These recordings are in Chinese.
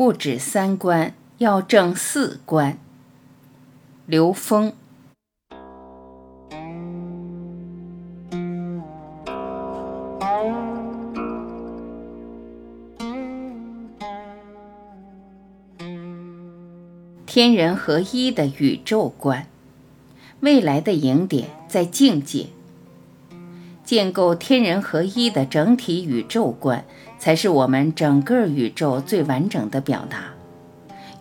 不止三观，要正四观。刘峰。天人合一的宇宙观，未来的赢点在境界。建构天人合一的整体宇宙观，才是我们整个宇宙最完整的表达。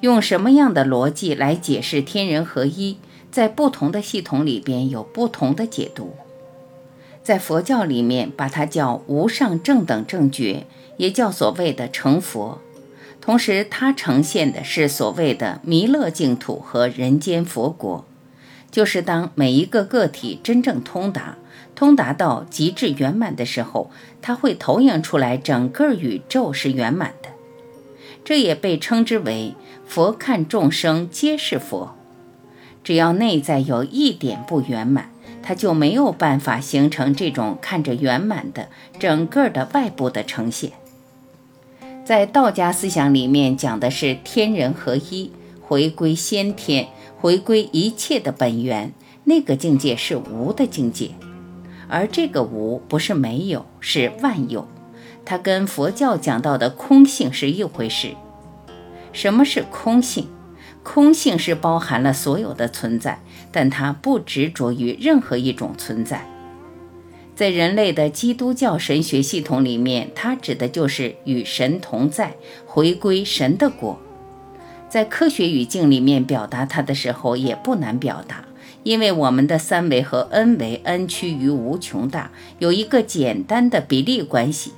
用什么样的逻辑来解释天人合一，在不同的系统里边有不同的解读。在佛教里面，把它叫无上正等正觉，也叫所谓的成佛。同时，它呈现的是所谓的弥勒净土和人间佛国，就是当每一个个体真正通达、通达到极致圆满的时候，它会投影出来，整个宇宙是圆满的。这也被称之为佛看众生皆是佛。只要内在有一点不圆满，它就没有办法形成这种看着圆满的整个的外部的呈现。在道家思想里面讲的是天人合一，回归先天，回归一切的本源，那个境界是无的境界。而这个无不是没有，是万有，它跟佛教讲到的空性是一回事。什么是空性？空性是包含了所有的存在，但它不执着于任何一种存在。在人类的基督教神学系统里面，它指的就是与神同在，回归神的国。在科学语境里面表达它的时候，也不难表达，因为我们的三维和 n 维 n 趋于无穷大有一个简单的比例关系，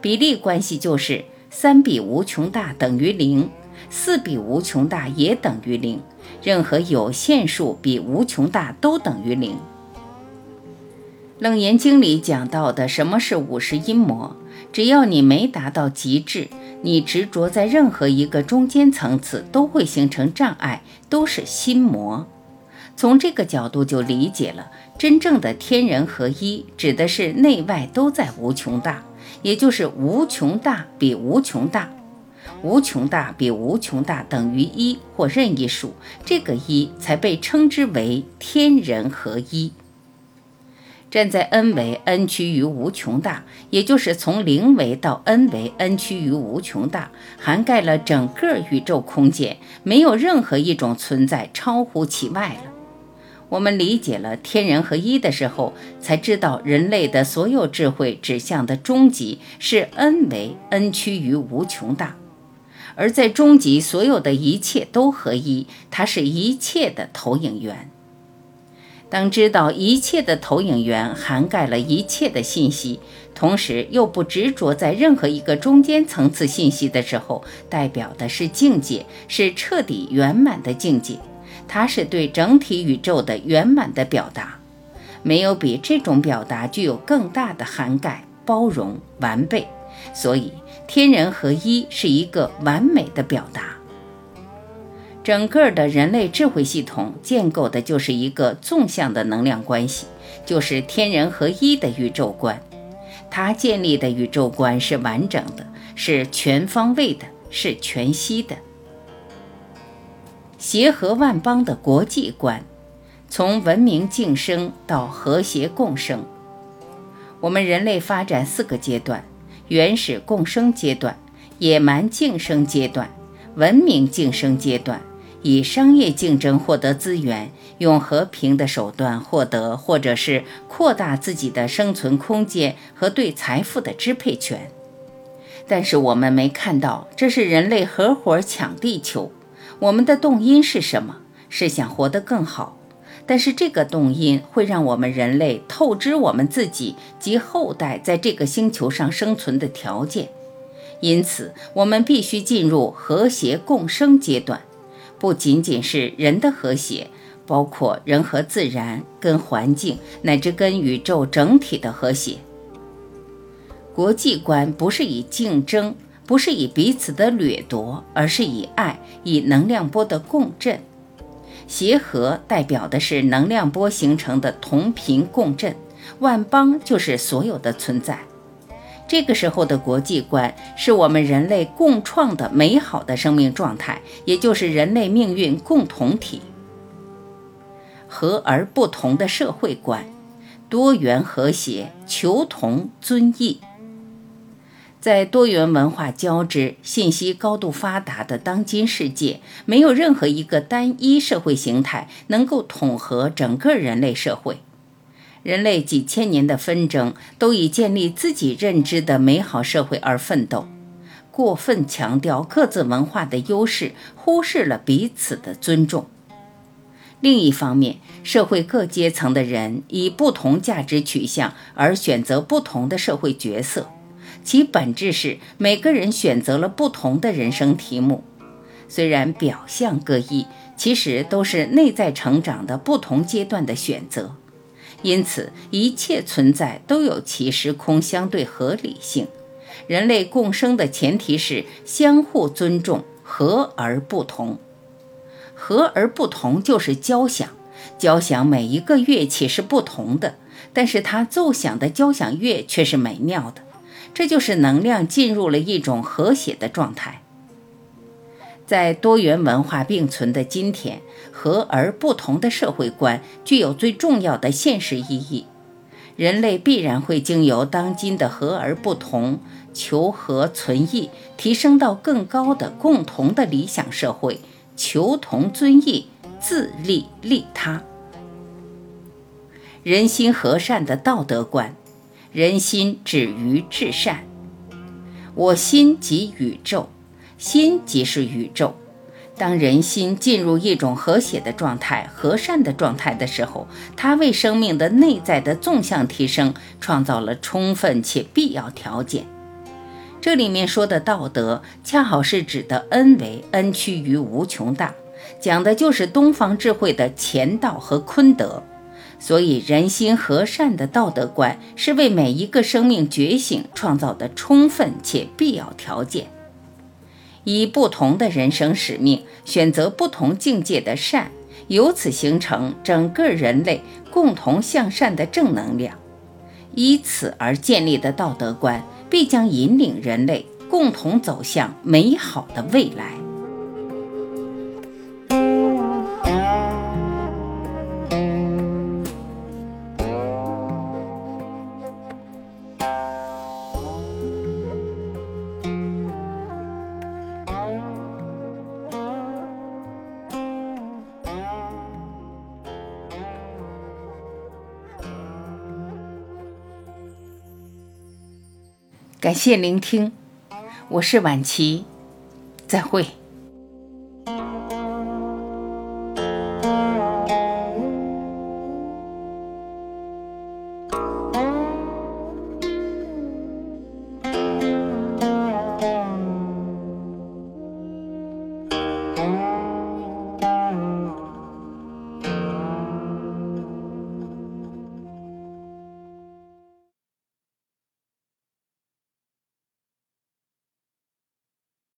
比例关系就是三比无穷大等于零，四比无穷大也等于零，任何有限数比无穷大都等于零。楞严经里讲到的什么是五十阴魔？只要你没达到极致，你执着在任何一个中间层次，都会形成障碍，都是心魔。从这个角度就理解了，真正的天人合一，指的是内外都在无穷大，也就是无穷大比无穷大，无穷大比无穷大等于一或任意数，这个一才被称之为天人合一。站在 n 维 n 趋于无穷大，也就是从零维到 n 维 n 趋于无穷大，涵盖了整个宇宙空间，没有任何一种存在超乎其外了。我们理解了天人合一的时候，才知道人类的所有智慧指向的终极是 n 维 n 趋于无穷大，而在终极，所有的一切都合一，它是一切的投影源。当知道一切的投影源涵盖了一切的信息，同时又不执着在任何一个中间层次信息的时候，代表的是境界，是彻底圆满的境界。它是对整体宇宙的圆满的表达，没有比这种表达具有更大的涵盖、包容、完备。所以，天人合一是一个完美的表达。整个的人类智慧系统建构的就是一个纵向的能量关系，就是天人合一的宇宙观。它建立的宇宙观是完整的，是全方位的，是全息的。协和万邦的国际观，从文明晋升到和谐共生。我们人类发展四个阶段：原始共生阶段、野蛮晋升阶段、文明晋升阶段。以商业竞争获得资源，用和平的手段获得，或者是扩大自己的生存空间和对财富的支配权。但是我们没看到，这是人类合伙抢地球。我们的动因是什么？是想活得更好。但是这个动因会让我们人类透支我们自己及后代在这个星球上生存的条件。因此，我们必须进入和谐共生阶段。不仅仅是人的和谐，包括人和自然、跟环境乃至跟宇宙整体的和谐。国际观不是以竞争，不是以彼此的掠夺，而是以爱、以能量波的共振。协和代表的是能量波形成的同频共振，万邦就是所有的存在。这个时候的国际观是我们人类共创的美好的生命状态，也就是人类命运共同体。和而不同的社会观，多元和谐，求同尊异。在多元文化交织、信息高度发达的当今世界，没有任何一个单一社会形态能够统合整个人类社会。人类几千年的纷争，都以建立自己认知的美好社会而奋斗。过分强调各自文化的优势，忽视了彼此的尊重。另一方面，社会各阶层的人以不同价值取向而选择不同的社会角色。其本质是每个人选择了不同的人生题目，虽然表象各异，其实都是内在成长的不同阶段的选择。因此，一切存在都有其时空相对合理性。人类共生的前提是相互尊重，和而不同。和而不同就是交响，交响每一个乐器是不同的，但是它奏响的交响乐却是美妙的。这就是能量进入了一种和谐的状态。在多元文化并存的今天，和而不同的社会观具有最重要的现实意义。人类必然会经由当今的和而不同、求和存异，提升到更高的共同的理想社会，求同尊异，自利利他，人心和善的道德观。人心止于至善，我心即宇宙，心即是宇宙。当人心进入一种和谐的状态、和善的状态的时候，它为生命的内在的纵向提升创造了充分且必要条件。这里面说的道德，恰好是指的恩为恩趋于无穷大，讲的就是东方智慧的乾道和坤德。所以，人心和善的道德观是为每一个生命觉醒创造的充分且必要条件。以不同的人生使命，选择不同境界的善，由此形成整个人类共同向善的正能量。以此而建立的道德观，必将引领人类共同走向美好的未来。感谢聆听，我是晚琪，再会。